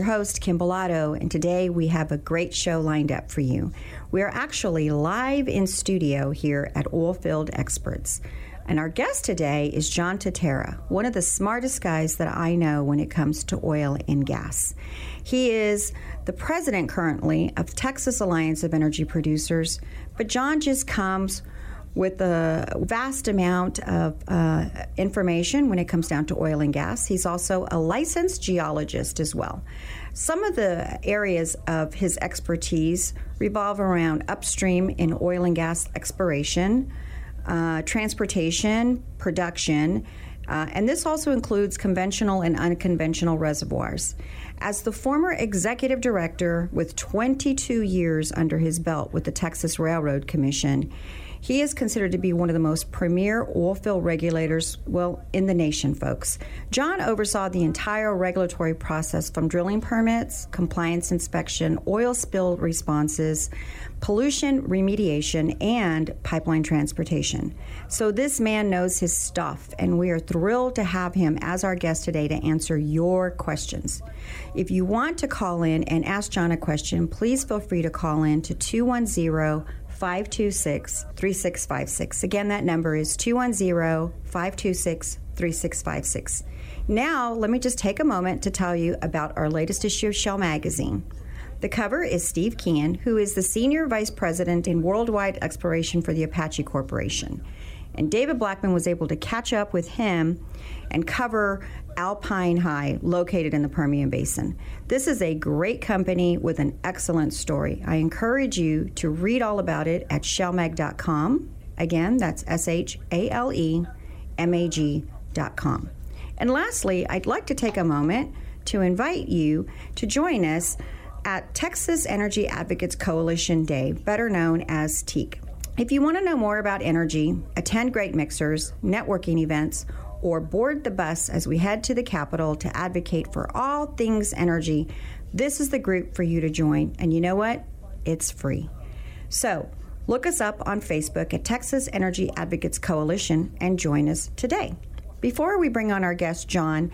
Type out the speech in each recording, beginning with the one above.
Your host, Kim Bellotto, and today we have a great show lined up for you. We are actually live in studio here at Oilfield Experts. And our guest today is John Tintera, one of the smartest guys that I know when it comes to oil and gas. He is the president currently of Texas Alliance of Energy Producers, but John just comes with a vast amount of uh, information when it comes down to oil and gas. He's also a licensed geologist as well. Some of the areas of his expertise revolve around upstream in oil and gas exploration, uh, transportation, production, uh, and this also includes conventional and unconventional reservoirs. As the former executive director with 22 years under his belt with the Texas Railroad Commission, he is considered to be one of the most premier oil field regulators, well, in the nation, folks. John oversaw the entire regulatory process from drilling permits, compliance inspection, oil spill responses, pollution remediation, and pipeline transportation. So this man knows his stuff, and we are thrilled to have him as our guest today to answer your questions. If you want to call in and ask John a question, please feel free to call in to 210 526 3656. Again, that number is 210 526 3656. Now, let me just take a moment to tell you about our latest issue of Shale Magazine. The cover is Steve Kean, who is the Senior Vice President in Worldwide Exploration for the Apache Corporation. And David Blackmon was able to catch up with him and cover Alpine High, located in the Permian Basin. This is a great company with an excellent story. I encourage you to read all about it at shalemag.com. Again, that's S H A L E M A G.com. And lastly, I'd like to take a moment to invite you to join us at Texas Energy Advocates Coalition Day, better known as TEAC. If you want to know more about energy, attend great mixers, networking events, or board the bus as we head to the Capitol to advocate for all things energy, this is the group for you to join. And you know what? It's free. So look us up on Facebook at Texas Energy Advocates Coalition and join us today. Before we bring on our guest, John,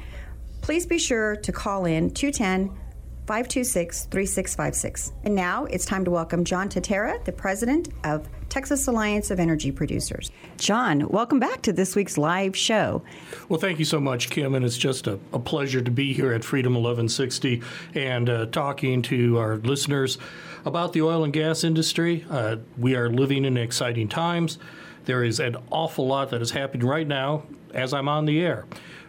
please be sure to call in 210 526 3656. And now it's time to welcome John Tintera, the president of Texas Alliance of Energy Producers. John, welcome back to this week's live show. Well, thank you so much, Kim, and it's just a, a pleasure to be here at Freedom 1160 and uh, talking to our listeners about the oil and gas industry. Uh, we are living in exciting times. There is an awful lot that is happening right now as I'm on the air.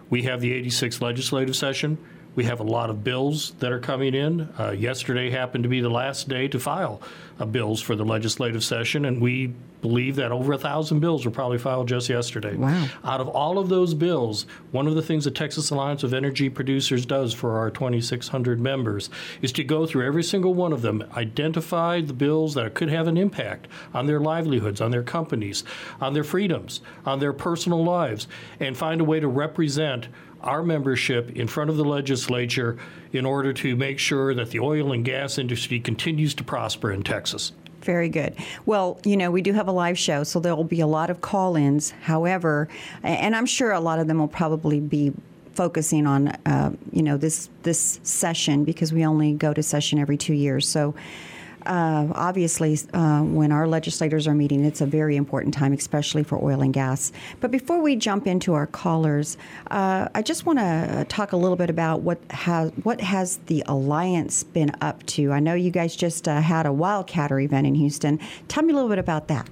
We have the 86th legislative session. We have a lot of bills that are coming in. Uh, yesterday happened to be the last day to file uh, bills for the legislative session, and we believe that over a thousand bills were probably filed just yesterday. Wow. Out of all of those bills, one of the things the Texas Alliance of Energy Producers does for our 2,600 members is to go through every single one of them, identify the bills that could have an impact on their livelihoods, on their companies, on their freedoms, on their personal lives, and find a way to represent our membership in front of the legislature in order to make sure that the oil and gas industry continues to prosper in Texas. Very good. Well, you know, we do have a live show, so there will be a lot of call ins. However, and I'm sure a lot of them will probably be focusing on, uh, you know, this this session because we only go to session every two years. So uh, obviously, uh, when our legislators are meeting, it's a very important time, especially for oil and gas. But before we jump into our callers, uh, I just want to talk a little bit about what has what has the alliance been up to. I know you guys just uh, had a Wildcatter event in Houston. Tell me a little bit about that.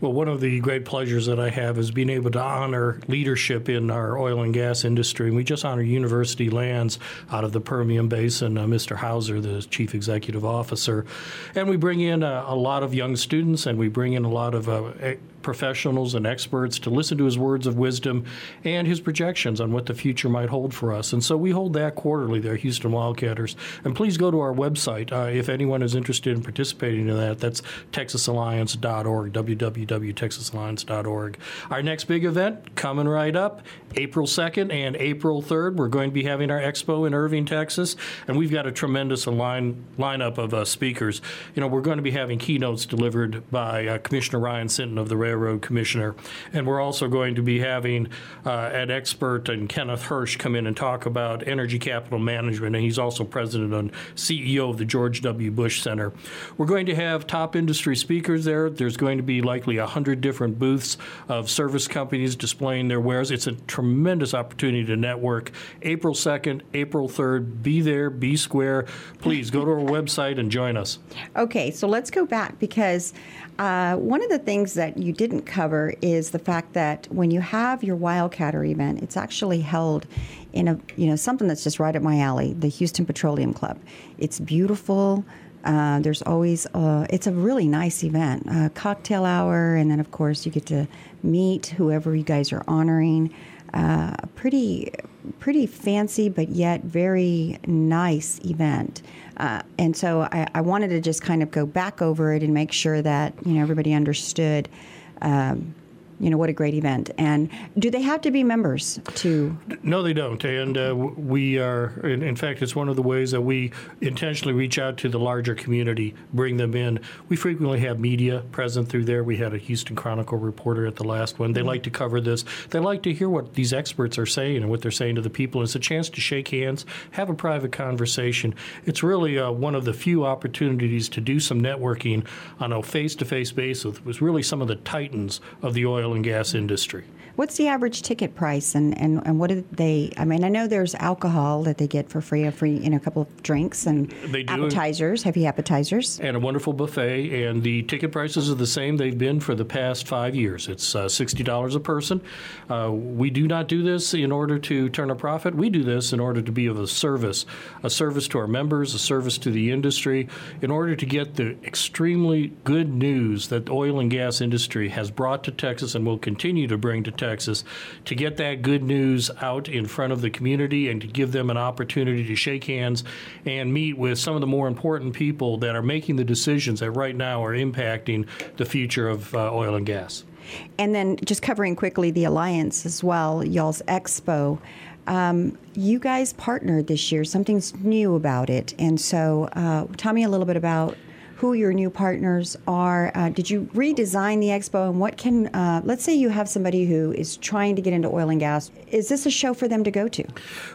Well, one of the great pleasures that I have is being able to honor leadership in our oil and gas industry. And we just honor University Lands out of the Permian Basin, uh, Mr. Houser, the chief executive officer. And we bring in a, a, lot of young students and we bring in a lot of uh, professionals and experts to listen to his words of wisdom and his projections on what the future might hold for us. And so we hold that quarterly there, Houston Wildcatters. And please go to our website uh, if anyone is interested in participating in that. That's texasalliance.org, www.texasalliance.org. Our next big event coming right up, April 2nd and April 3rd. We're going to be having our expo in Irving, Texas, and we've got a tremendous line lineup of uh, speakers. You know, we're going to be having keynotes delivered by uh, Commissioner Ryan Sitton of the Railroad Commissioner, and we're also going to be having uh, an expert and Kenneth Hersh come in and talk about energy capital management, and he's also president and CEO of the George W. Bush Center. We're going to have top industry speakers there. There's going to be likely 100 different booths of service companies displaying their wares. It's a tremendous opportunity to network. April 2nd, April 3rd, be there, be square. Please go to our website and join us. Okay, so let's go back because uh, one of the things that you didn't cover is the fact that when you have your Wildcatter event, it's actually held in a you know something that's just right up my alley, the Houston Petroleum Club. It's beautiful. Uh, there's always uh, it's a really nice event, a cocktail hour, and then of course you get to meet whoever you guys are honoring. Uh, a pretty pretty fancy but yet very nice event. Uh, and so I, I, wanted to just kind of go back over it and make sure that you know everybody understood. Um, you know what a great event. And do they have to be members to? No they don't. And uh, we are in, in, fact it's one of the ways that we intentionally reach out to the larger community bring them in. We frequently have media present through there. We had a houston chronicle reporter at the last one. They mm-hmm. like to cover this. They like to hear what these experts are saying and what they're saying to the people. It's a chance to shake hands have a private conversation. It's really uh, one of the few opportunities to do some networking on a face-to-face basis with really some of the titans of the oil oil and gas industry. What's the average ticket price, and, and, and what do they? I mean, I know there's alcohol that they get for free, a free, you know, a couple of drinks and appetizers, heavy appetizers, and a wonderful buffet. And the ticket prices are the same they've been for the past five years. It's uh, sixty dollars a person. Uh, we do not do this in order to turn a profit. We do this in order to be of a service, a service to our members, a service to the industry, in order to get the extremely good news that the oil and gas industry has brought to Texas and will continue to bring to Texas Texas, to get that good news out in front of the community and to give them an opportunity to shake hands and meet with some of the more important people that are making the decisions that right now are impacting the future of uh, oil and gas. And then just covering quickly the Alliance as well, y'all's expo. Um, you guys partnered this year. Something's new about it. And so, uh, tell me a little bit about who your new partners are. Uh, did you redesign the expo, and what can, uh, let's say you have somebody who is trying to get into oil and gas. Is this a show for them to go to?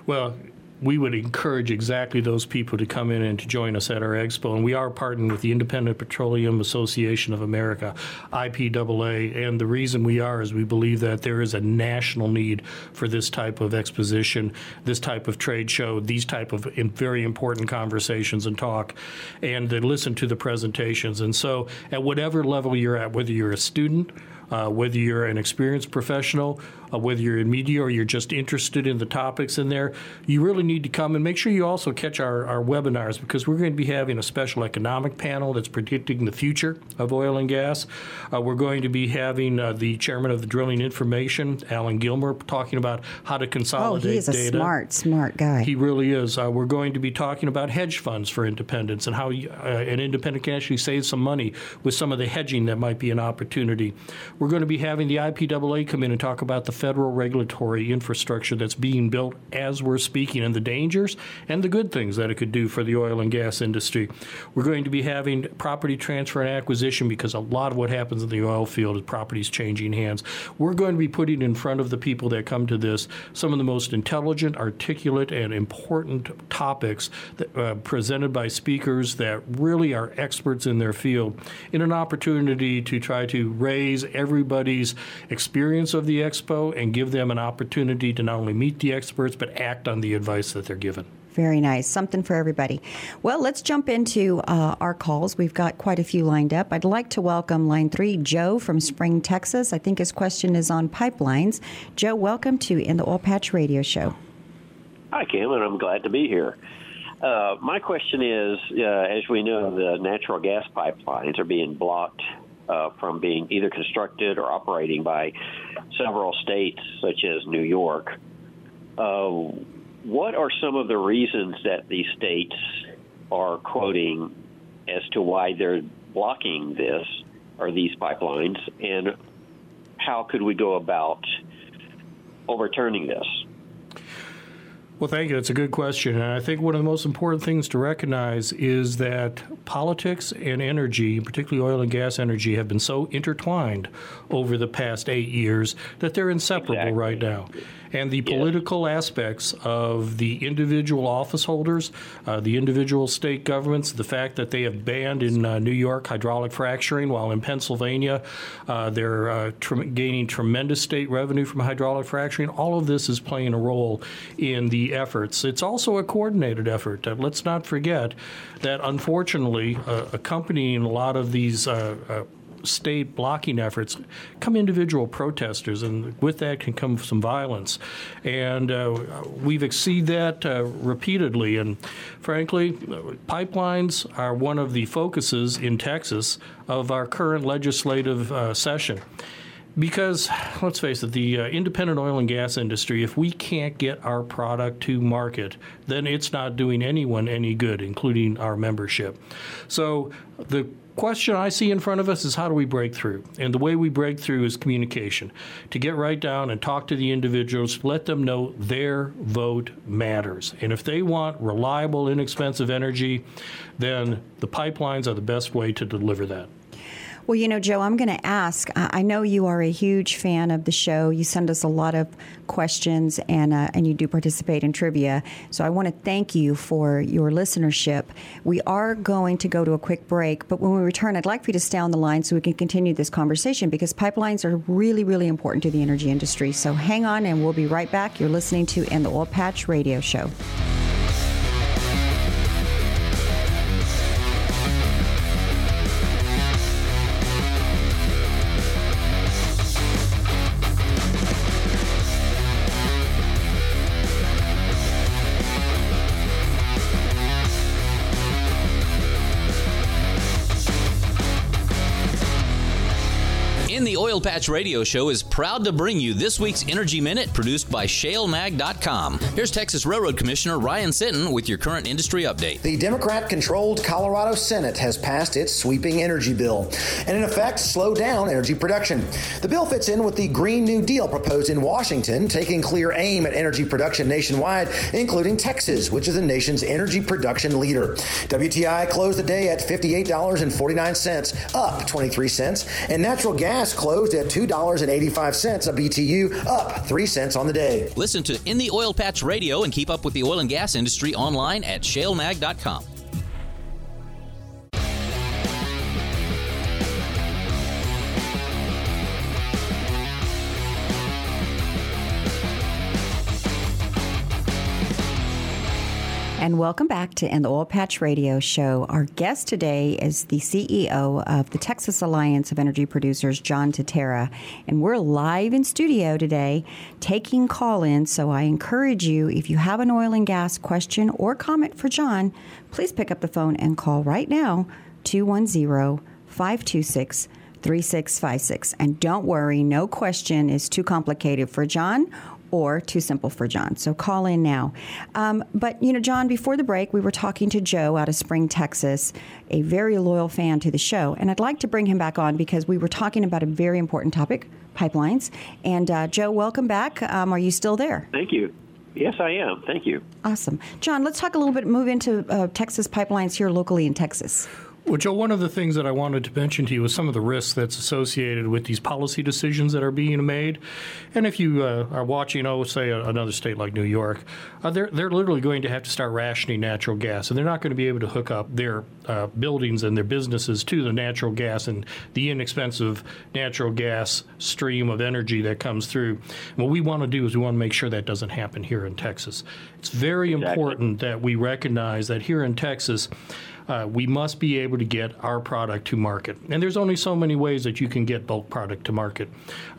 Well, we would encourage exactly those people to come in and to join us at our expo. And we are partnering with the Independent Petroleum Association of America, IPAA. And the reason we are is we believe that there is a national need for this type of exposition, this type of trade show, these type of very important conversations and talk, and to listen to the presentations. And so, at whatever level you're at, whether you're a student, uh, whether you're an experienced professional, uh, whether you're in media or you're just interested in the topics in there, you really need to come and make sure you also catch our, our webinars because we're going to be having a special economic panel that's predicting the future of oil and gas. Uh, we're going to be having uh, the chairman of the Drilling Information, Allen Gilmer, talking about how to consolidate data. Oh, he is a data. smart, smart guy. He really is. Uh, we're going to be talking about hedge funds for independents and how uh, an independent can actually save some money with some of the hedging that might be an opportunity. We're going to be having the IPAA come in and talk about the federal regulatory infrastructure that's being built as we're speaking and the dangers and the good things that it could do for the oil and gas industry. We're going to be having property transfer and acquisition because a lot of what happens in the oil field is properties changing hands. We're going to be putting in front of the people that come to this some of the most intelligent, articulate, and important topics that, uh, presented by speakers that really are experts in their field in an opportunity to try to raise everybody's experience of the expo and give them an opportunity to not only meet the experts but act on the advice that they're given. Very nice. Something for everybody. Well, let's jump into uh, our calls. We've got quite a few lined up. I'd like to welcome line three, Joe from Spring, Texas. I think his question is on pipelines. Joe, welcome to In the Oil Patch Radio Show. Hi, Kim, and I'm glad to be here. Uh, my question is, uh, as we know, the natural gas pipelines are being blocked uh, from being either constructed or operating by several states, such as New York. Uh, what are some of the reasons that these states are quoting as to why they're blocking this or these pipelines, and how could we go about overturning this? Well, thank you. That's a good question. And I think one of the most important things to recognize is that politics and energy, particularly oil and gas energy, have been so intertwined over the past eight years that they're inseparable exactly. right now and the political aspects of the individual office holders, uh, the individual state governments, the fact that they have banned in uh, New York hydraulic fracturing, while in Pennsylvania uh, they're uh, tr- gaining tremendous state revenue from hydraulic fracturing. All of this is playing a role in the efforts. It's also a coordinated effort. Uh, let's not forget that, unfortunately, uh, accompanying a lot of these state blocking efforts come individual protesters, and with that can come some violence. And uh, we've exceeded that uh, repeatedly. And frankly, pipelines are one of the focuses in Texas of our current legislative uh, session. Because let's face it, the uh, independent oil and gas industry, if we can't get our product to market, then it's not doing anyone any good, including our membership. So the question I see in front of us is how do we break through? And the way we break through is communication. To get right down and talk to the individuals, let them know their vote matters. And if they want reliable, inexpensive energy, then the pipelines are the best way to deliver that. Well, you know, Joe, I'm going to ask. I know you are a huge fan of the show. You send us a lot of questions, and uh, and you do participate in trivia. So I want to thank you for your listenership. We are going to go to a quick break, but when we return, I'd like for you to stay on the line so we can continue this conversation because pipelines are really, really important to the energy industry. So hang on, and we'll be right back. You're listening to In the Oil Patch Radio Show. Oil Patch Radio Show is proud to bring you this week's Energy Minute produced by ShaleMag.com. Here's Texas Railroad Commissioner Ryan Sitton with your current industry update. The Democrat controlled Colorado Senate has passed its sweeping energy bill and, in effect, slow down energy production. The bill fits in with the Green New Deal proposed in Washington, taking clear aim at energy production nationwide, including Texas, which is the nation's energy production leader. WTI closed the day at $58.49, up 23 cents, and natural gas closed closed at $2.85 a BTU, up 3 cents on the day. Listen to In the Oil Patch Radio and keep up with the oil and gas industry online at shalemag.com. And welcome back to the Oil Patch Radio Show. Our guest today is the CEO of the Texas Alliance of Energy Producers, John Tintera. And we're live in studio today taking call in. So I encourage you, if you have an oil and gas question or comment for John, please pick up the phone and call right now 210 526 3656. And don't worry, no question is too complicated for John or too simple for John. So call in now. Um, but, you know, John, before the break, we were talking to Joe out of Spring, Texas, a very loyal fan to the show. And I'd like to bring him back on because we were talking about a very important topic pipelines. And, uh, Joe, welcome back. Um, are you still there? Thank you. Yes, I am. Thank you. Awesome. John, let's talk a little bit, move into uh, Texas pipelines here locally in Texas. Well, Joe, one of the things that I wanted to mention to you is some of the risks that's associated with these policy decisions that are being made. And if you uh, are watching, oh, say another state like New York, uh, they're they're literally going to have to start rationing natural gas, and they're not going to be able to hook up their uh, buildings and their businesses to the natural gas and the inexpensive natural gas stream of energy that comes through. And what we want to do is we want to make sure that doesn't happen here in Texas. It's very exactly. important that we recognize that here in Texas uh, we must be able to get our product to market. And there's only so many ways that you can get bulk product to market.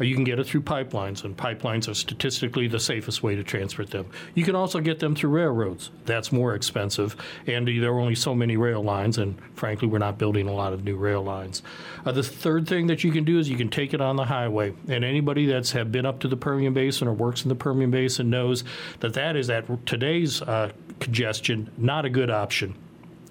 Uh, you can get it through pipelines, and pipelines are statistically the safest way to transport them. You can also get them through railroads. That's more expensive, and there are only so many rail lines, and frankly, we're not building a lot of new rail lines. Uh, the third thing that you can do is you can take it on the highway, and anybody that's have been up to the Permian Basin or works in the Permian Basin knows that that is at today's uh, congestion not a good option.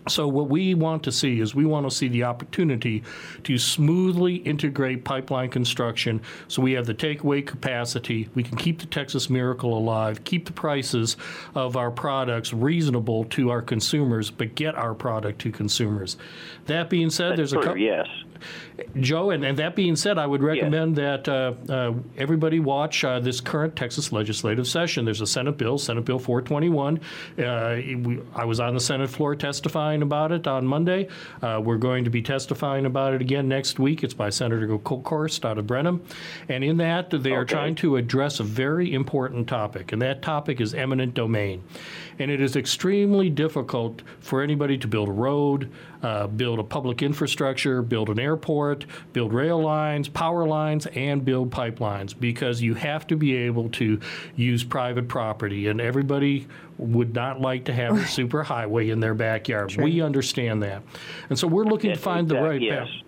So, what we want to see is we want to see the opportunity to smoothly integrate pipeline construction so we have the takeaway capacity, we can keep the Texas miracle alive, keep the prices of our products reasonable to our consumers, but get our product to consumers. That being said, That's there's true, a couple. yes. Joe, and, and that being said, I would recommend that uh, uh, everybody watch uh, this current Texas legislative session. There's a Senate bill, Senate Bill 421. Uh, we, I was on the Senate floor testifying about it on Monday. Uh, we're going to be testifying about it again next week. It's by Senator Kolkhorst out of Brenham. And in that, they are trying to address a very important topic, and that topic is eminent domain. And it is extremely difficult for anybody to build a road, uh, build a public infrastructure, build an airport, build rail lines, power lines, and build pipelines because you have to be able to use private property. And everybody would not like to have a super highway in their backyard. We understand that. And so we're looking to find the right yes. balance.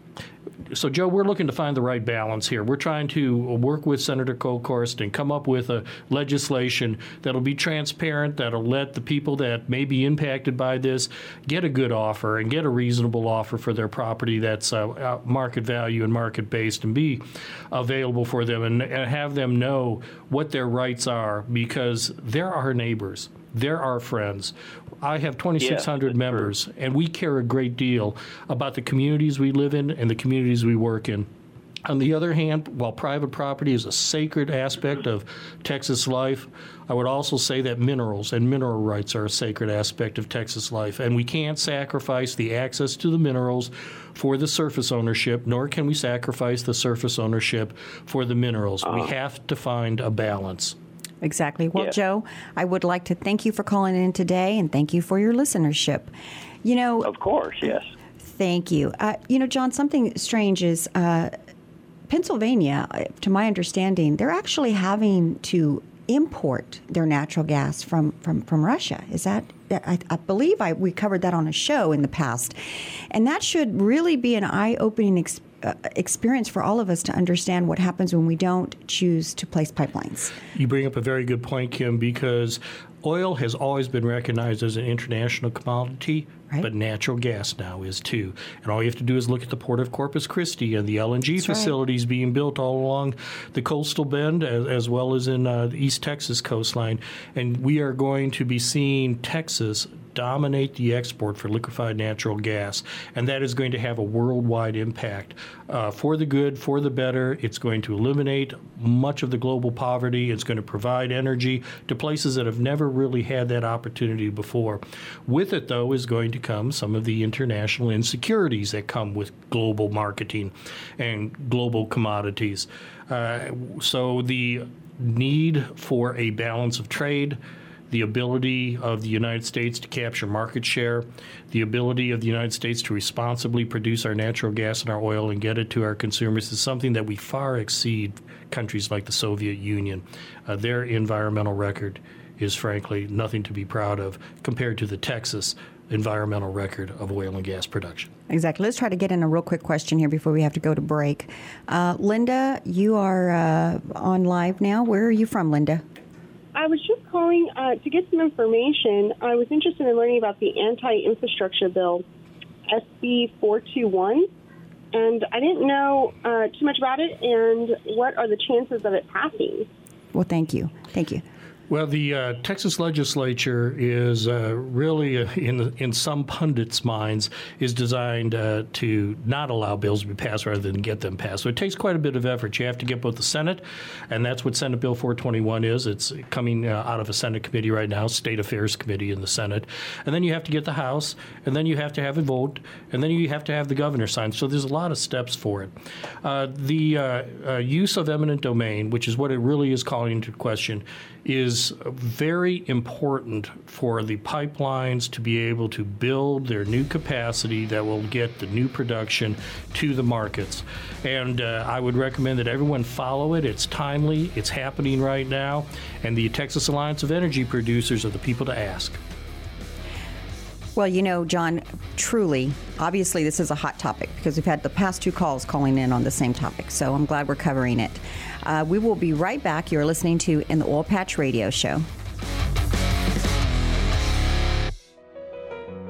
So, Joe, we're looking to find the right balance here. We're trying to work with Senator Kolkhorst and come up with a legislation that'll be transparent, that'll let the people that may be impacted by this get a good offer and get a reasonable offer for their property that's uh, uh, market value and market based and be available for them and, and have them know what their rights are because they're our neighbors. They're our friends. I have 2,600 that's true. members, and we care a great deal about the communities we live in and the communities we work in. On the other hand, while private property is a sacred aspect of Texas life, I would also say that minerals and mineral rights are a sacred aspect of Texas life. And we can't sacrifice the access to the minerals for the surface ownership, nor can we sacrifice the surface ownership for the minerals. We uh-huh. have to find a balance. Exactly. Well, Yes. Joe, I would like to thank you for calling in today and thank you for your listenership. You know, Of course, yes. Thank you. Uh, you know, John, something strange is uh, Pennsylvania, uh, to my understanding, they're actually having to import their natural gas from, from, from Russia. Is that? I, I believe I, we covered that on a show in the past. And that should really be an eye opening ex, uh, experience for all of us to understand what happens when we don't choose to place pipelines. You bring up a very good point, Kim, because oil has always been recognized as an international commodity, Right. but natural gas now is too. And all you have to do is look at the port of Corpus Christi and the LNG right. facilities being built all along the coastal bend as, as well as in uh, the East Texas coastline. And we are going to be seeing Texas dominate the export for liquefied natural gas, and that is going to have a worldwide impact uh, for the good, for the better. It's going to eliminate much of the global poverty. It's going to provide energy to places that have never really had that opportunity before. With it, though, is going to come some of the international insecurities that come with global marketing and global commodities. Uh, so the need for a balance of trade the ability of the United States to capture market share, the ability of the United States to responsibly produce our natural gas and our oil and get it to our consumers is something that we far exceed countries like the Soviet Union. Uh, their environmental record is frankly nothing to be proud of compared to the Texas environmental record of oil and gas production. Exactly. Let's try to get in a real quick question here before we have to go to break. Uh, Linda, you are uh, on live now. Where are you from, Linda? I was just calling uh, to get some information. I was interested in learning about the anti-infrastructure bill, SB 421, and I didn't know uh, too much about it. And what are the chances of it passing? Well, thank you. Thank you. Well, the uh, Texas legislature is uh, really, uh, in in some pundits' minds, is designed uh, to not allow bills to be passed rather than get them passed. So it takes quite a bit of effort. You have to get both the Senate, and that's what Senate Bill 421 is. It's coming uh, out of a Senate committee right now, State Affairs Committee in the Senate, and then you have to get the House, and then you have to have a vote, and then you have to have the governor sign. So there's a lot of steps for it. Uh, the use of eminent domain, which is what it really is calling into question, is very important for the pipelines to be able to build their new capacity that will get the new production to the markets. And uh, I would recommend that everyone follow it. It's timely, it's happening right now, and the Texas Alliance of Energy Producers are the people to ask. Well, you know, John, truly, obviously, this is a hot topic because we've had the past two calls calling in on the same topic. So I'm glad we're covering it. Uh, we will be right back. You're listening to In the Oil Patch Radio Show.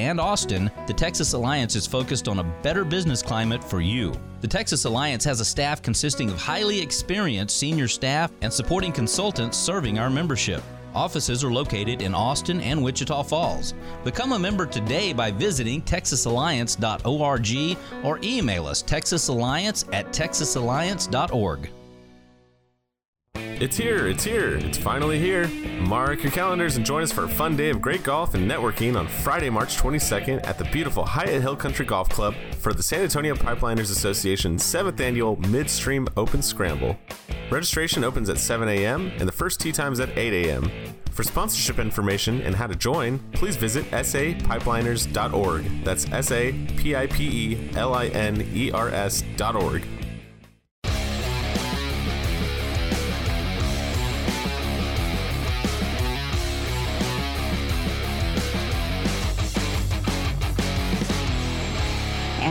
and Austin, the Texas Alliance is focused on a better business climate for you. The Texas Alliance has a staff consisting of highly experienced senior staff and supporting consultants serving our membership. Offices are located in Austin and Wichita Falls. Become a member today by visiting texasalliance.org or email us texasalliance at texasalliance.org. It's here, it's here, it's finally here. Mark your calendars and join us for a fun day of great golf and networking on Friday, March 22nd at the beautiful Hyatt Hill Country Golf Club for the San Antonio Pipeliners Association's 7th annual Midstream Open Scramble. Registration opens at 7 a.m. and the first tee time is at 8 a.m. For sponsorship information and how to join, please visit sapipeliners.org. That's S A P I P E L I N E R S.org.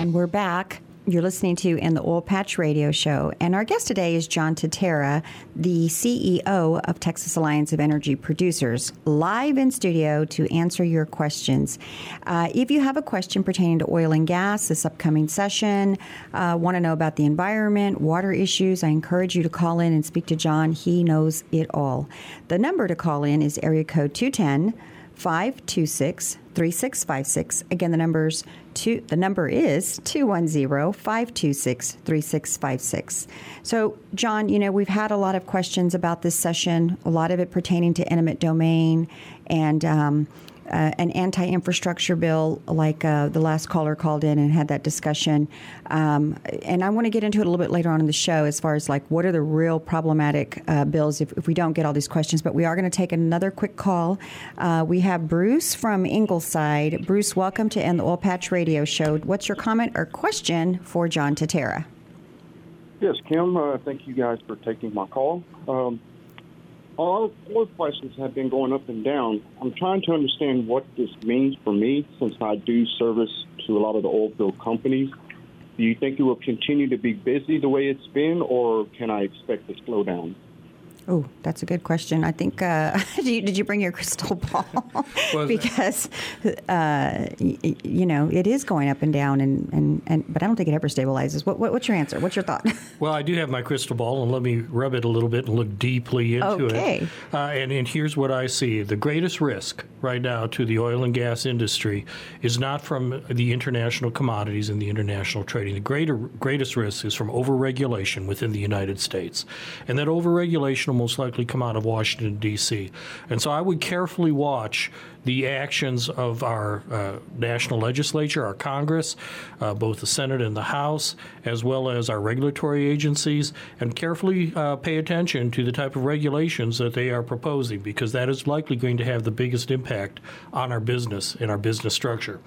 And we're back. You're listening to In the Oil Patch Radio Show. And our guest today is John Tintera, the CEO of Texas Alliance of Energy Producers, live in studio to answer your questions. Uh, if you have a question pertaining to oil and gas, this upcoming session, uh, want to know about the environment, water issues, I encourage you to call in and speak to John. He knows it all. The number to call in is area code 210 526 3656. Again, the numbers two, the number is 210-526-3656. So, John, you know, we've had a lot of questions about this session, a lot of it pertaining to eminent domain and um, uh, an anti-infrastructure bill, like uh, the last caller called in and had that discussion. Um, and I want to get into it a little bit later on in the show, as far as like what are the real problematic uh, bills if, if, we don't get all these questions. But we are going to take another quick call. Uh, we have Bruce from Ingleside. Bruce, welcome to In the Oil Patch Radio Show. What's your comment or question for John Tintera? Yes, Kim. Uh, thank you guys for taking my call. Um, all oil prices have been going up and down. I'm trying to understand what this means for me since I do service to a lot of the oil field companies. Do you think it will continue to be busy the way it's been, or can I expect a slowdown? Oh, that's a good question. I think uh, did, you, did, you, bring your crystal ball? because uh, y- you know it is going up and down, and, and, and but I don't think it ever stabilizes. What, what, what's your answer? What's your thought? well, I do have my crystal ball, and let me rub it a little bit and look deeply into okay. it. Uh, and, and here's what I see: the greatest risk right now to the oil and gas industry is not from the international commodities and the international trading. The greater greatest risk is from overregulation within the United States, and that overregulation most likely come out of Washington, D.C. And so I would carefully watch the actions of our uh, national legislature, our Congress, uh, both the Senate and the House, as well as our regulatory agencies, and carefully uh, pay attention to the type of regulations that they are proposing, because that is likely going to have the biggest impact on our business and our business structure.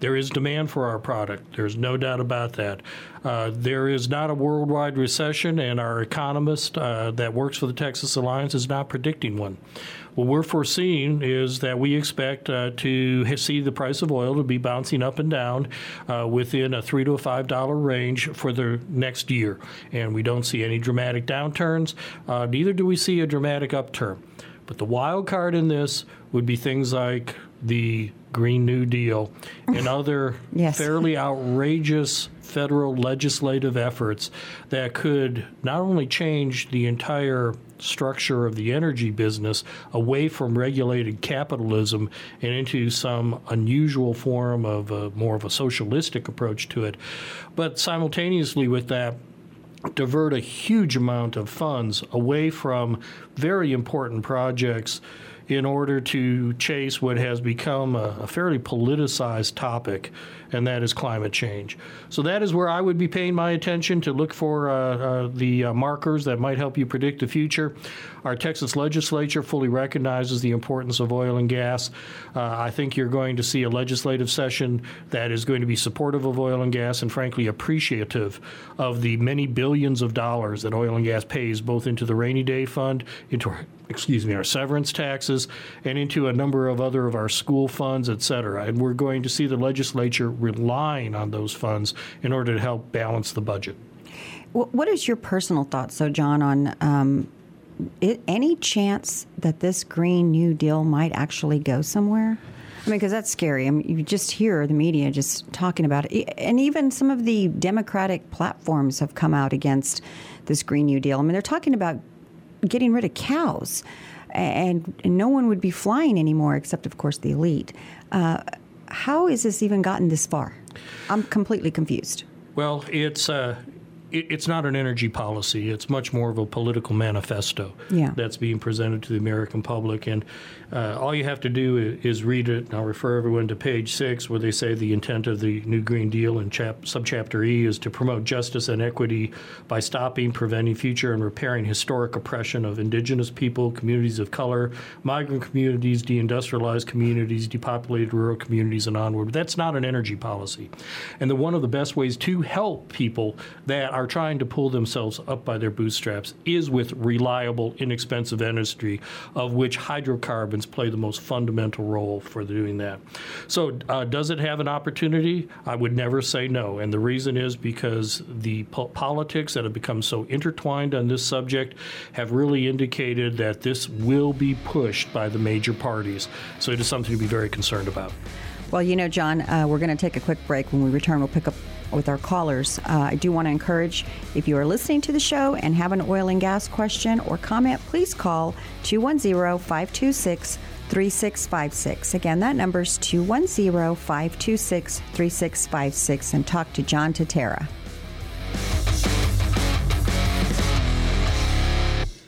There is demand for our product, there's no doubt about that. Uh, there is not a worldwide recession, and our economist uh, that works for the Texas Alliance is not predicting one. What we're foreseeing is that we expect uh, to see the price of oil to be bouncing up and down uh, within a three to a five dollar range for the next year, and we don't see any dramatic downturns. Uh, neither do we see a dramatic upturn. But the wild card in this would be things like the Green New Deal and other yes. fairly outrageous federal legislative efforts that could not only change the entire structure of the energy business away from regulated capitalism and into some unusual form of a, more of a socialistic approach to it, but simultaneously with that, divert a huge amount of funds away from very important projects in order to chase what has become a, a, fairly politicized topic, and that is climate change. So that is where I would be paying my attention to look for uh, uh, the uh, markers that might help you predict the future. Our Texas legislature fully recognizes the importance of oil and gas. Uh, I think you're going to see a legislative session that is going to be supportive of oil and gas and, frankly, appreciative of the many billions of dollars that oil and gas pays both into the rainy day fund, into our, excuse me, our severance taxes, and into a number of other of our school funds, et cetera. And we're going to see the legislature relying on those funds in order to help balance the budget. What is your personal thoughts, so John, on um, it, any chance that this Green New Deal might actually go somewhere? I mean, because that's scary. I mean, you just hear the media just talking about it. And even some of the Democratic platforms have come out against this Green New Deal. I mean, they're talking about getting rid of cows, and, no one would be flying anymore, except, of course, the elite. Uh, how has this even gotten this far? I'm completely confused. Well, it's uh, it's not an energy policy. It's much more of a political manifesto yeah. that's being presented to the American public. And uh, all you have to do is read it. And I'll refer everyone to page six, where they say the intent of the New Green Deal in chap- subchapter E is to promote justice and equity by stopping, preventing future, and repairing historic oppression of indigenous people, communities of color, migrant communities, deindustrialized communities, depopulated rural communities, and onward. But that's not an energy policy. And the, one of the best ways to help people that are trying to pull themselves up by their bootstraps is with reliable, inexpensive energy, of which hydrocarbons play the most fundamental role for doing that. So, uh, does it have an opportunity? I would never say no. And the reason is because the po- politics that have become so intertwined on this subject have really indicated that this will be pushed by the major parties. So, it is something to be very concerned about. Well, you know, John, uh, we're going to take a quick break. When we return, we'll pick up with our callers. Uh, I do want to encourage if you are listening to the show and have an oil and gas question or comment, please call 210 526 3656. Again, that number is 210 526 3656 and talk to John Tintera.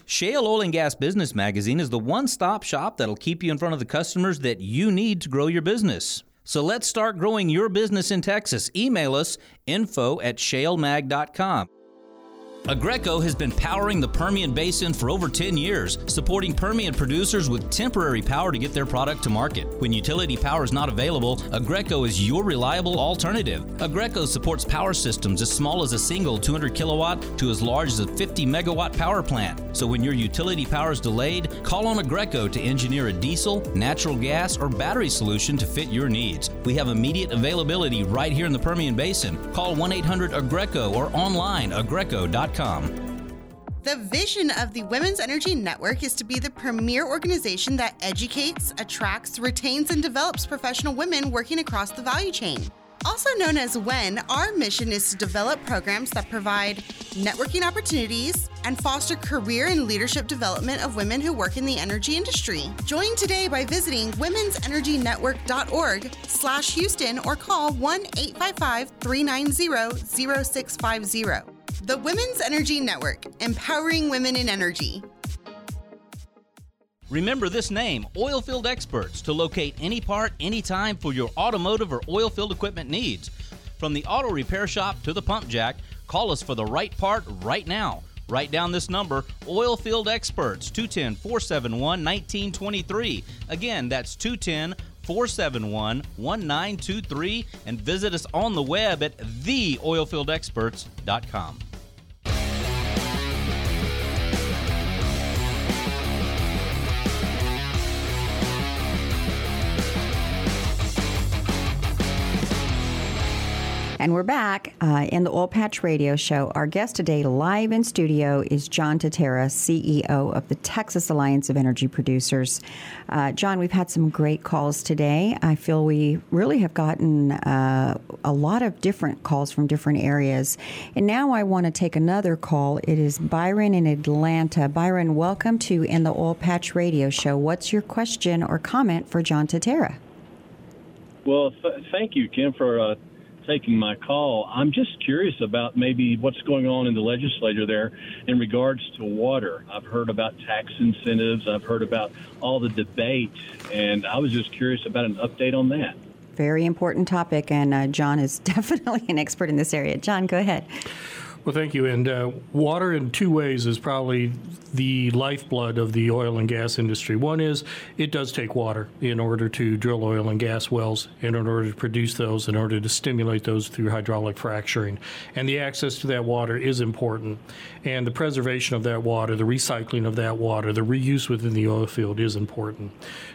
Shale Oil and Gas Business Magazine is the one stop shop that'll keep you in front of the customers that you need to grow your business. So let's start growing your business in Texas. Email us info at shalemag.com. Aggreko has been powering the Permian Basin for over 10 years, supporting Permian producers with temporary power to get their product to market. When utility power is not available, Aggreco is your reliable alternative. Aggreco supports power systems as small as a single 200 kilowatt to as large as a 50 megawatt power plant. So when your utility power is delayed, call on Aggreco to engineer a diesel, natural gas, or battery solution to fit your needs. We have immediate availability right here in the Permian Basin. Call 1 800 Aggreco or online The vision of the Women's Energy Network is to be the premier organization that educates, attracts, retains, and develops professional women working across the value chain. Also known as WEN, our mission is to develop programs that provide networking opportunities and foster career and leadership development of women who work in the energy industry. Join today by visiting womensenergynetwork.org slash Houston or call 1-855-390-0650. The Women's Energy Network, empowering women in energy. Remember this name, Oilfield Experts, to locate any part, anytime for your automotive or oilfield equipment needs. From the auto repair shop to the pump jack, call us for the right part right now. Write down this number, Oilfield Experts, 210 471 1923. Again, that's 210 471 1923. And visit us on the web at theoilfieldexperts.com. And we're back uh, in the Oil Patch Radio Show. Our guest today, live in studio, is John Tintera, CEO of the Texas Alliance of Energy Producers. Uh, John, we've had some great calls today. I feel we really have gotten uh, a lot of different calls from different areas. And now I want to take another call. It is Byron in Atlanta. Byron, welcome to In the Oil Patch Radio Show. What's your question or comment for John Tintera? Well, th- thank you, Kim, for uh, taking my call. I'm just curious about maybe what's going on in the legislature there in regards to water. I've heard about tax incentives, I've heard about all the debate, and I was just curious about an update on that. Very important topic, and uh, John is definitely an expert in this area. John, go ahead. Well, thank you. And uh, water, in two ways, is probably the lifeblood of the oil and gas industry. One is it does take water in order to drill oil and gas wells, and in order to produce those, in order to stimulate those through hydraulic fracturing. And the access to that water is important. And the preservation of that water, the recycling of that water, the reuse within the oil field is important.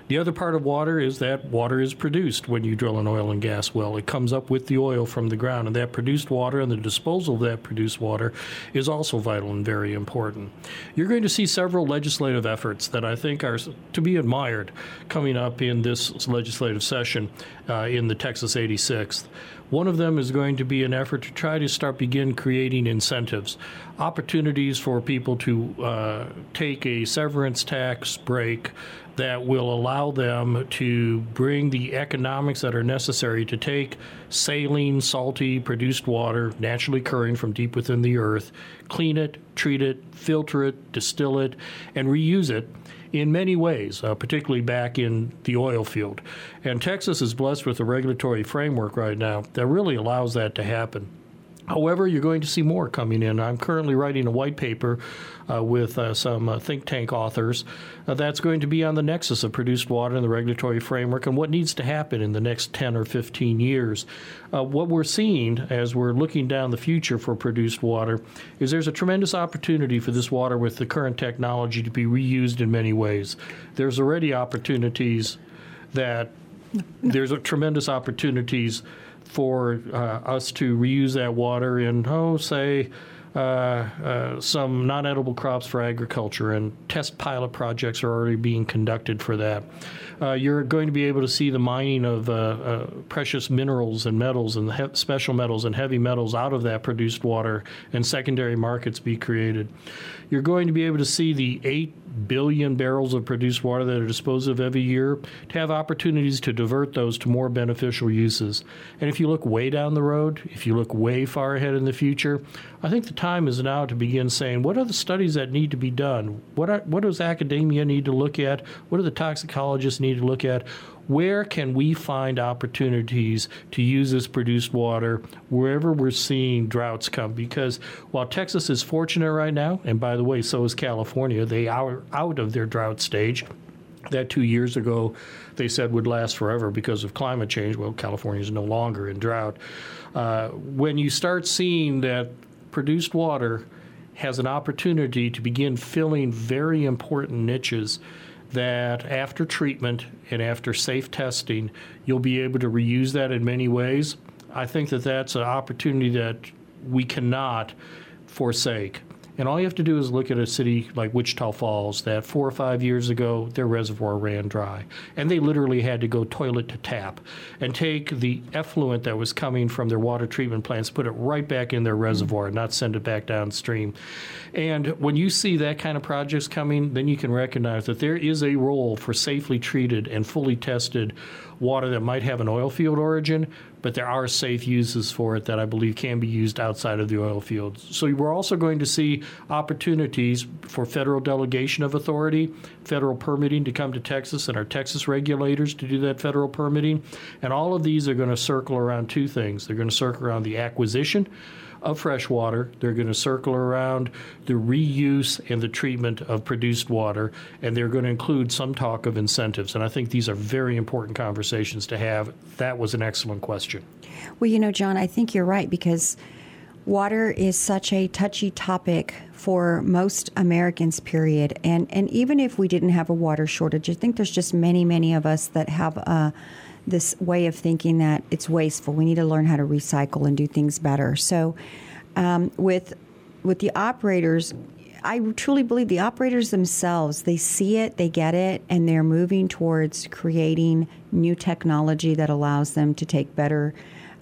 The other part of water is that water is produced when you drill an oil and gas well. It comes up with the oil from the ground, and that produced water and the disposal of that produced water is also vital and very important. You're going to see several legislative efforts that I think are to be admired coming up in this legislative session uh, in the Texas 86th. One of them is going to be an effort to try to start begin creating incentives, opportunities for people to uh, take a severance tax break that will allow them to bring the economics that are necessary to take saline, salty, produced water, naturally occurring from deep within the earth, clean it, treat it, filter it, distill it, and reuse it in many ways, uh, particularly back in the oil field. And Texas is blessed with a regulatory framework right now that really allows that to happen. However, you're going to see more coming in. I'm currently writing a white paper uh, with uh, some uh, think tank authors uh, that's going to be on the nexus of produced water and the regulatory framework and what needs to happen in the next 10 or 15 years. Uh, what we're seeing as we're looking down the future for produced water is there's a tremendous opportunity for this water with the current technology to be reused in many ways. There's already opportunities that there's a tremendous opportunities for uh, us to reuse that water in, oh, say, uh, uh, some non edible crops for agriculture, and test pilot projects are already being conducted for that. Uh, you're going to be able to see the mining of uh, uh, precious minerals and metals and he- special metals and heavy metals out of that produced water, and secondary markets be created. You're going to be able to see the 8 billion barrels of produced water that are disposed of every year to have opportunities to divert those to more beneficial uses. And if you look way down the road, if you look way far ahead in the future, I think the time is now to begin saying what are the studies that need to be done? What, are, what does academia need to look at? What do the toxicologists need to look at? where can we find opportunities to use this produced water wherever we're seeing droughts come? Because while Texas is fortunate right now, and by the way, so is California, they are out of their drought stage. That two years ago they said would last forever because of climate change. Well, California is no longer in drought. Uh, when you start seeing that produced water has an opportunity to begin filling very important niches that after treatment and after safe testing, you'll be able to reuse that in many ways. I think that that's an opportunity that we cannot forsake. And all you have to do is look at a city like Wichita Falls that four or five years ago, their reservoir ran dry. And they literally had to go toilet to tap and take the effluent that was coming from their water treatment plants, put it right back in their reservoir, not send it back downstream. And when you see that kind of projects coming, then you can recognize that there is a role for safely treated and fully tested water that might have an oil field origin, but there are safe uses for it that I believe can be used outside of the oil fields. So we're also going to see opportunities for federal delegation of authority, federal permitting to come to Texas, and our Texas regulators to do that federal permitting. And all of these are going to circle around two things. They're going to circle around the acquisition of fresh water. They're going to circle around the reuse and the treatment of produced water, and they're going to include some talk of incentives. And I think these are very important conversations to have. That was an excellent question. Well, you know, John, I think you're right because water is such a touchy topic for most Americans, period. And, and even if we didn't have a water shortage, I think there's just many, many of us that have a this way of thinking that it's wasteful. We need to learn how to recycle and do things better. So, um, with with the operators, I truly believe the operators themselves, they see it, they get it, and they're moving towards creating new technology that allows them to take better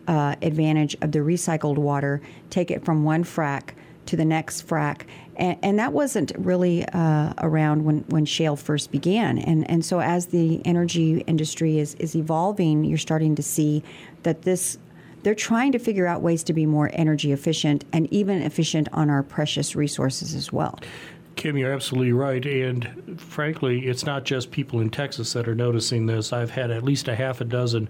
uh, advantage of the recycled water, take it from one frac to the next frac. And, and that wasn't really uh, around when, when shale first began. And, and so, as the energy industry is, is evolving, you're starting to see that this they're trying to figure out ways to be more energy efficient and even efficient on our precious resources as well. Kim, you're absolutely right. And frankly, it's not just people in Texas that are noticing this. I've had at least a half a dozen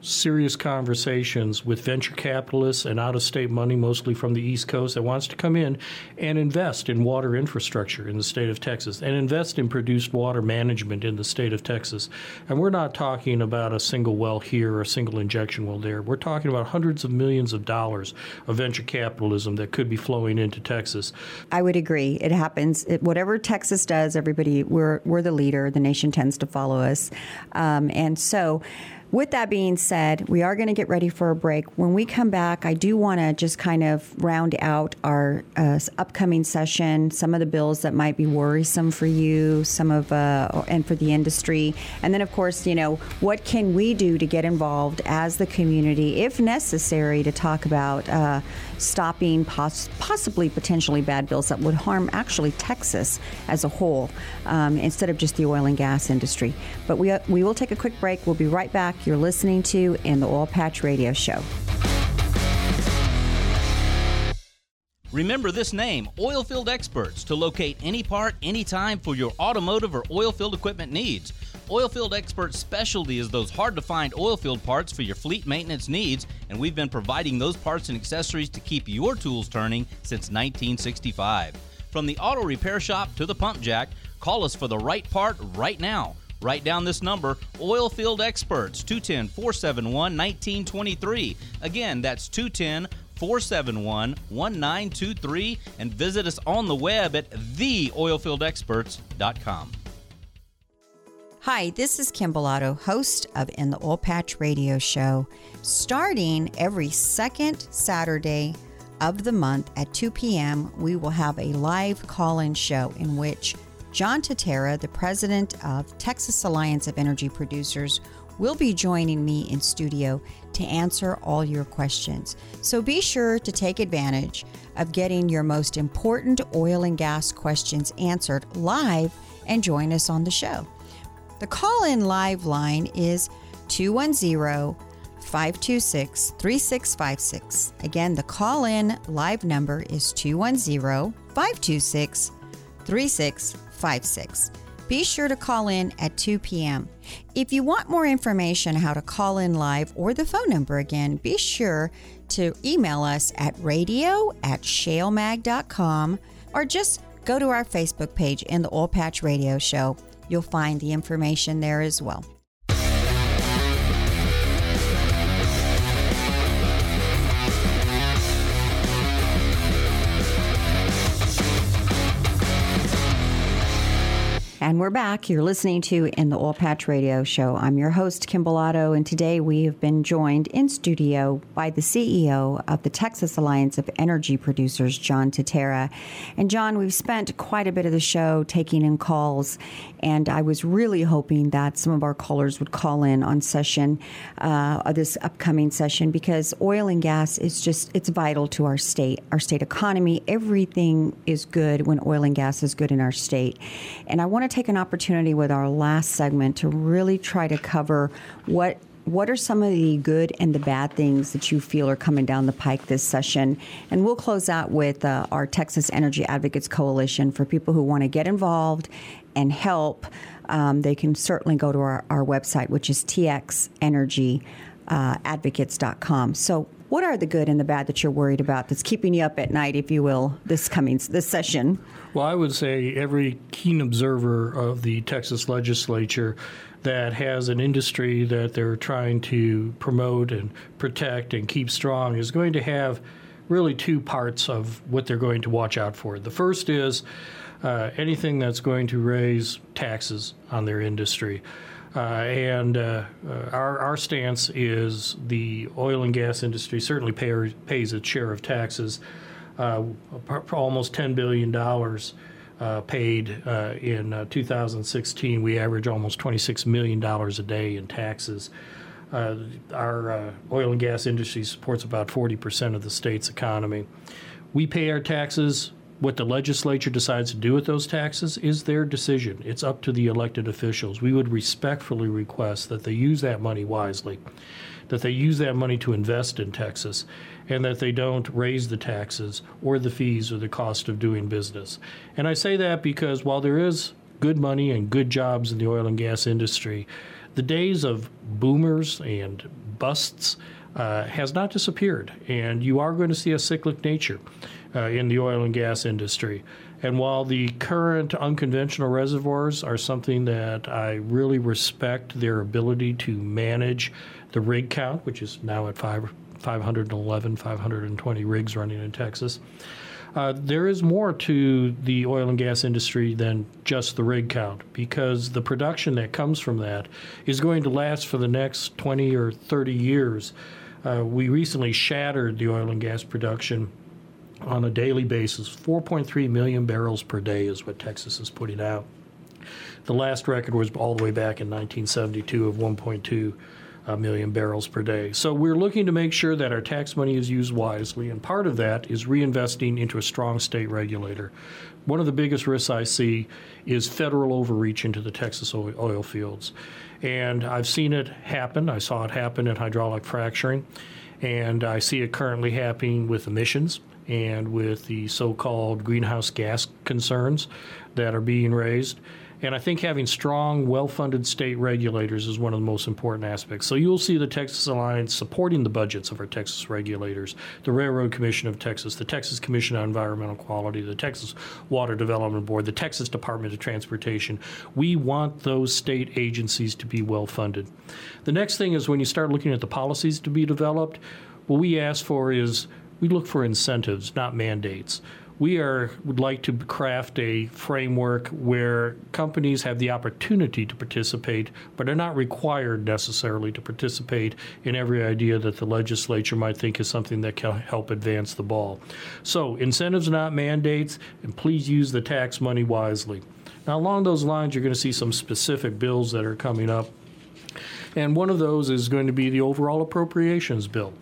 serious conversations with venture capitalists and out of state money, mostly from the East Coast, that wants to come in and invest in water infrastructure in the state of Texas and invest in produced water management in the state of Texas. And we're not talking about a single well here or a single injection well there. We're talking about hundreds of millions of dollars of venture capitalism that could be flowing into Texas. I would agree. It happens. It, whatever Texas does, everybody, we're, we're the leader. The nation tends to follow us. Um, and so, with that being said, we are going to get ready for a break. When we come back, I do want to just kind of round out our uh, upcoming session, some of the bills that might be worrisome for you, some of uh, and for the industry, and then of course, you know, what can we do to get involved as the community, if necessary, to talk about uh, stopping poss- possibly potentially bad bills that would harm actually Texas as a whole, um, instead of just the oil and gas industry. But we uh, we will take a quick break. We'll be right back you're listening to in the Oil Patch Radio Show. Remember this name, Oilfield Experts, to locate any part, anytime for your automotive or oilfield equipment needs. Oilfield Experts' specialty is those hard to find oilfield parts for your fleet maintenance needs, and we've been providing those parts and accessories to keep your tools turning since 1965. From the auto repair shop to the pump jack, call us for the right part right now. Write down this number Oilfield Experts, 210 471 1923. Again, that's 210 471 1923. And visit us on the web at theoilfieldexperts.com. Hi, this is Kim Bellotto, host of In the Oil Patch Radio Show. Starting every second Saturday of the month at 2 p.m., we will have a live call in show in which John Tintera, the president of Texas Alliance of Energy Producers, will be joining me in studio to answer all your questions. So be sure to take advantage of getting your most important oil and gas questions answered live and join us on the show. The call in live line is 210 526 3656. Again, the call in live number is 210 526 3656. Be sure to call in at 2 p.m. If you want more information how to call in live or the phone number again, be sure to email us at radio at shalemag.com or just go to our Facebook page in the Oil Patch Radio Show. You'll find the information there as well. And we're back. You're listening to In the Oil Patch Radio Show. I'm your host, Kim Bellotto, and today we have been joined in studio by the CEO of the Texas Alliance of Energy Producers, John Tintera. And John, we've spent quite a bit of the show taking in calls, and I was really hoping that some of our callers would call in on session, uh, this upcoming session, because oil and gas is just, it's vital to our state, our state economy. Everything is good when oil and gas is good in our state. And I want to take an opportunity with our last segment to really try to cover what what are some of the good and the bad things that you feel are coming down the pike this session? And we'll close out with uh, our Texas Energy Advocates Coalition for people who want to get involved and help. Um, they can certainly go to our, our website, which is txenergyadvocates.com. Uh, so, what are the good and the bad that you're worried about that's keeping you up at night, if you will, this coming this session? Well, I would say every keen observer of the Texas legislature that has an industry that they're trying to promote and protect and keep strong is going to have really two parts of what they're going to watch out for. The first is uh, anything that's going to raise taxes on their industry. Uh, and uh, uh, our, our stance is the oil and gas industry certainly pay, pays its share of taxes. Uh, almost $10 billion uh, paid uh, in 2016. We average almost $26 million a day in taxes. our oil and gas industry supports about 40% of the state's economy. We pay our taxes what the legislature decides to do with those taxes is their decision. It's up to the elected officials. We would respectfully request that they use that money wisely, that they use that money to invest in Texas, and that they don't raise the taxes or the fees or the cost of doing business. And I say that because while there is good money and good jobs in the oil and gas industry, the days of boomers and busts uh, has not disappeared, and you are going to see a cyclic nature uh, in the oil and gas industry. And while the current unconventional reservoirs are something that I really respect their ability to manage the rig count, which is now at five, 511, 520 rigs running in Texas. Uh, there is more to the oil and gas industry than just the rig count because the production that comes from that is going to last for the next 20 or 30 years. Uh, we recently shattered the oil and gas production on a daily basis. 4.3 million barrels per day is what Texas is putting out. The last record was all the way back in 1972 of 1.2 uh, million barrels per day. So we're looking to make sure that our tax money is used wisely, and part of that is reinvesting into a strong state regulator. One of the biggest risks I see is federal overreach into the Texas oil fields. And I've seen it happen. I saw it happen in hydraulic fracturing, and I see it currently happening with emissions and with the so called greenhouse gas concerns that are being raised. And I think having strong, well funded state regulators is one of the most important aspects. So you'll see the Texas Alliance supporting the budgets of our Texas regulators, the Railroad Commission of Texas, the Texas Commission on Environmental Quality, the Texas Water Development Board, the Texas Department of Transportation. We want those state agencies to be well funded. The next thing is when you start looking at the policies to be developed, what we ask for is we look for incentives, not mandates. We are would like to craft a framework where companies have the opportunity to participate, but are not required necessarily to participate in every idea that the legislature might think is something that can help advance the ball. So, incentives, not mandates, and please use the tax money wisely. Now, along those lines, you're going to see some specific bills that are coming up. And one of those is going to be the overall appropriations bill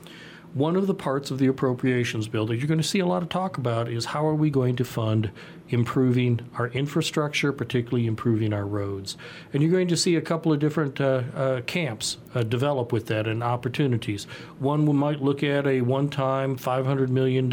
one of the parts of the appropriations bill that you're going to see a lot of talk about is how are we going to fund improving our infrastructure, particularly improving our roads. And you're going to see a couple of different uh, uh, camps uh, develop with that and opportunities. One we might look at a one time $500 million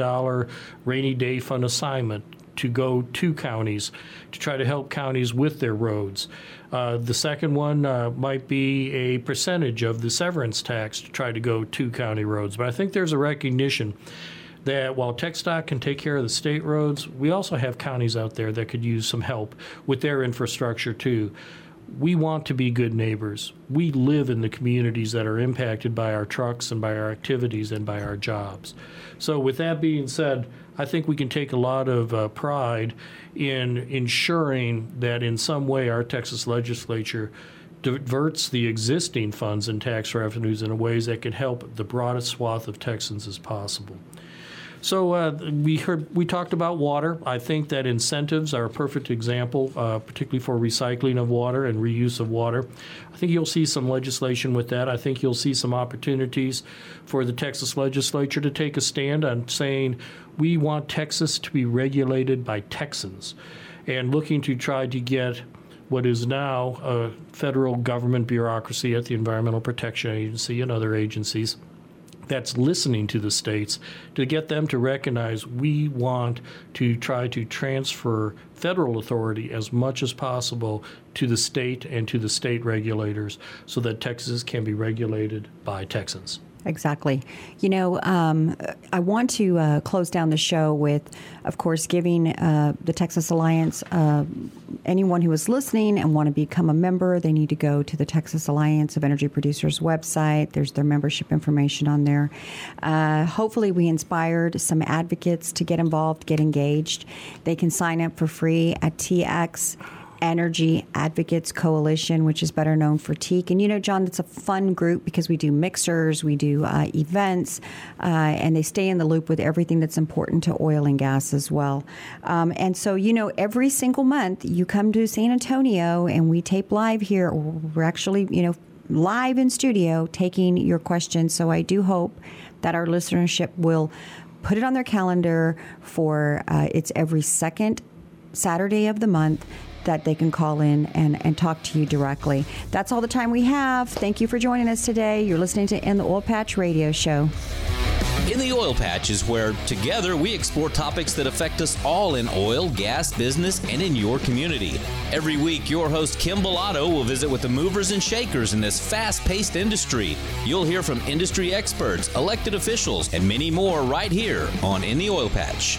rainy day fund assignment to go to counties to try to help counties with their roads. Uh, the second one uh, might be a percentage of the severance tax to try to go to county roads. But I think there's a recognition that while TxDOT can take care of the state roads, we also have counties out there that could use some help with their infrastructure too. We want to be good neighbors. We live in the communities that are impacted by our trucks and by our activities and by our jobs. So, with that being said, I think we can take a lot of uh, pride in ensuring that in some way our Texas legislature diverts the existing funds and tax revenues in ways that can help the broadest swath of Texans as possible. So uh, we heard we talked about water. I think that incentives are a perfect example, uh, particularly for recycling of water and reuse of water. I think you'll see some legislation with that. I think you'll see some opportunities for the Texas legislature to take a stand on saying we want Texas to be regulated by Texans, and looking to try to get what is now a federal government bureaucracy at the Environmental Protection Agency and other agencies that's listening to the states to get them to recognize we want to try to transfer federal authority as much as possible to the state and to the state regulators so that Texas can be regulated by Texans. Exactly. You know, um, I want to uh, close down the show with, of course, giving uh, the Texas Alliance uh, anyone who is listening and want to become a member, they need to go to the Texas Alliance of Energy Producers website. There's their membership information on there. Uh, hopefully, we inspired some advocates to get involved, get engaged. They can sign up for free at TX Energy Advocates Coalition, which is better known for TEAC. And you know, John, it's a fun group because we do mixers, we do uh, events, uh, and they stay in the loop with everything that's important to oil and gas as well. Um, and so, you know, every single month you come to San Antonio and we tape live here. We're actually, you know, live in studio taking your questions. So I do hope that our listenership will put it on their calendar for uh, it's every second Saturday of the month that they can call in and, and talk to you directly. That's all the time we have. Thank you for joining us today. You're listening to In the Oil Patch Radio Show. In the Oil Patch is where together we explore topics that affect us all in oil, gas, business, and in your community. Every week, your host Kim Bellotto will visit with the movers and shakers in this fast paced industry. You'll hear from industry experts, elected officials, and many more right here on In the Oil Patch.